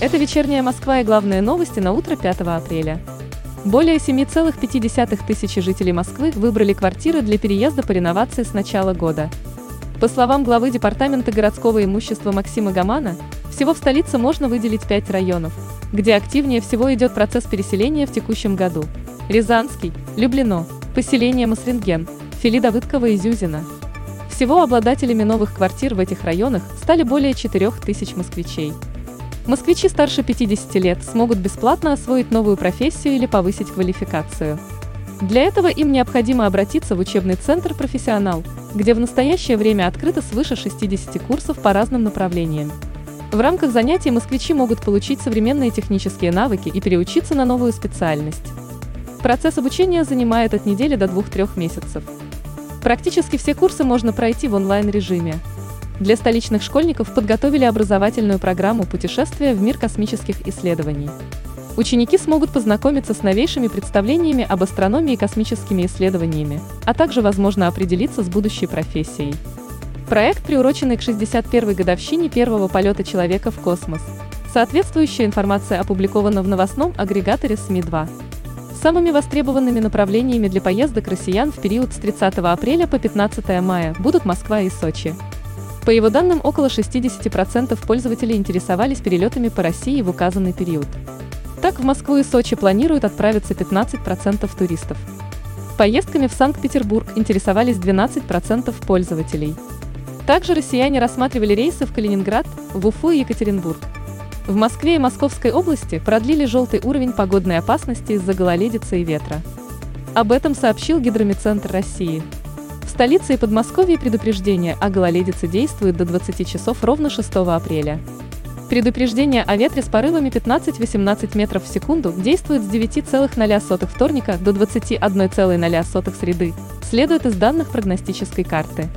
Это вечерняя Москва и главные новости на утро 5 апреля. Более 7,5 тысячи жителей Москвы выбрали квартиры для переезда по реновации с начала года. По словам главы Департамента городского имущества Максима Гамана, всего в столице можно выделить пять районов, где активнее всего идет процесс переселения в текущем году. Рязанский, Люблино, поселение Масринген, Фили Давыдкова и Зюзина. Всего обладателями новых квартир в этих районах стали более 4 тысяч москвичей. Москвичи старше 50 лет смогут бесплатно освоить новую профессию или повысить квалификацию. Для этого им необходимо обратиться в учебный центр «Профессионал», где в настоящее время открыто свыше 60 курсов по разным направлениям. В рамках занятий москвичи могут получить современные технические навыки и переучиться на новую специальность. Процесс обучения занимает от недели до 2-3 месяцев. Практически все курсы можно пройти в онлайн-режиме. Для столичных школьников подготовили образовательную программу «Путешествия в мир космических исследований». Ученики смогут познакомиться с новейшими представлениями об астрономии и космическими исследованиями, а также, возможно, определиться с будущей профессией. Проект, приуроченный к 61-й годовщине первого полета человека в космос. Соответствующая информация опубликована в новостном агрегаторе СМИ-2. Самыми востребованными направлениями для поездок россиян в период с 30 апреля по 15 мая будут Москва и Сочи. По его данным, около 60% пользователей интересовались перелетами по России в указанный период. Так, в Москву и Сочи планируют отправиться 15% туристов. Поездками в Санкт-Петербург интересовались 12% пользователей. Также россияне рассматривали рейсы в Калининград, в Уфу и Екатеринбург. В Москве и Московской области продлили желтый уровень погодной опасности из-за гололедицы и ветра. Об этом сообщил Гидромедцентр России. Столице и Подмосковье предупреждение о гололедице действует до 20 часов ровно 6 апреля. Предупреждение о ветре с порывами 15-18 метров в секунду действует с 9,0 вторника до 21,0 среды, следует из данных прогностической карты.